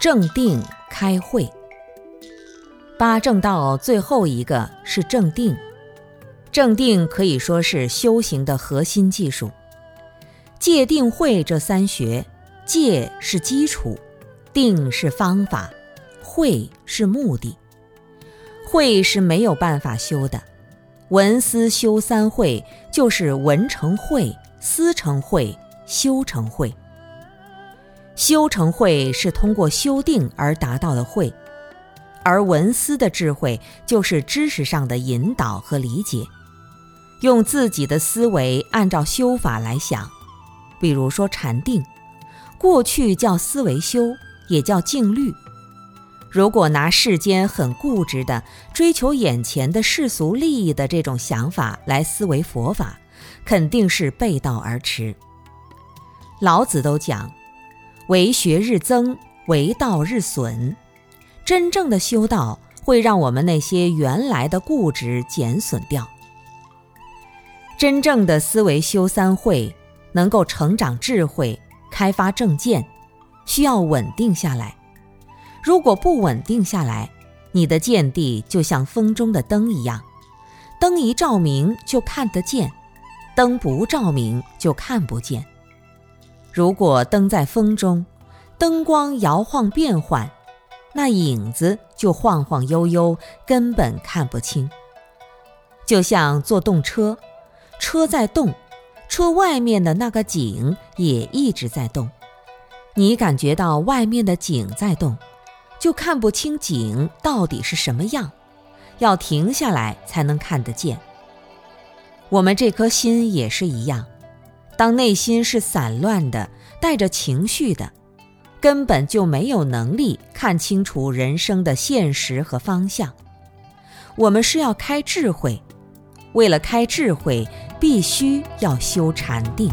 正定开会，八正道最后一个是正定。正定可以说是修行的核心技术。戒定慧这三学，戒是基础，定是方法，慧是目的。慧是没有办法修的，闻思修三慧，就是闻成慧，思成慧，修成慧。修成慧是通过修定而达到的慧，而文思的智慧就是知识上的引导和理解，用自己的思维按照修法来想。比如说禅定，过去叫思维修，也叫静虑。如果拿世间很固执的追求眼前的世俗利益的这种想法来思维佛法，肯定是背道而驰。老子都讲。为学日增，为道日损。真正的修道会让我们那些原来的固执减损掉。真正的思维修三会，能够成长智慧、开发正见，需要稳定下来。如果不稳定下来，你的见地就像风中的灯一样，灯一照明就看得见，灯不照明就看不见。如果灯在风中，灯光摇晃变幻，那影子就晃晃悠悠，根本看不清。就像坐动车，车在动，车外面的那个景也一直在动，你感觉到外面的景在动，就看不清景到底是什么样，要停下来才能看得见。我们这颗心也是一样。当内心是散乱的，带着情绪的，根本就没有能力看清楚人生的现实和方向。我们是要开智慧，为了开智慧，必须要修禅定。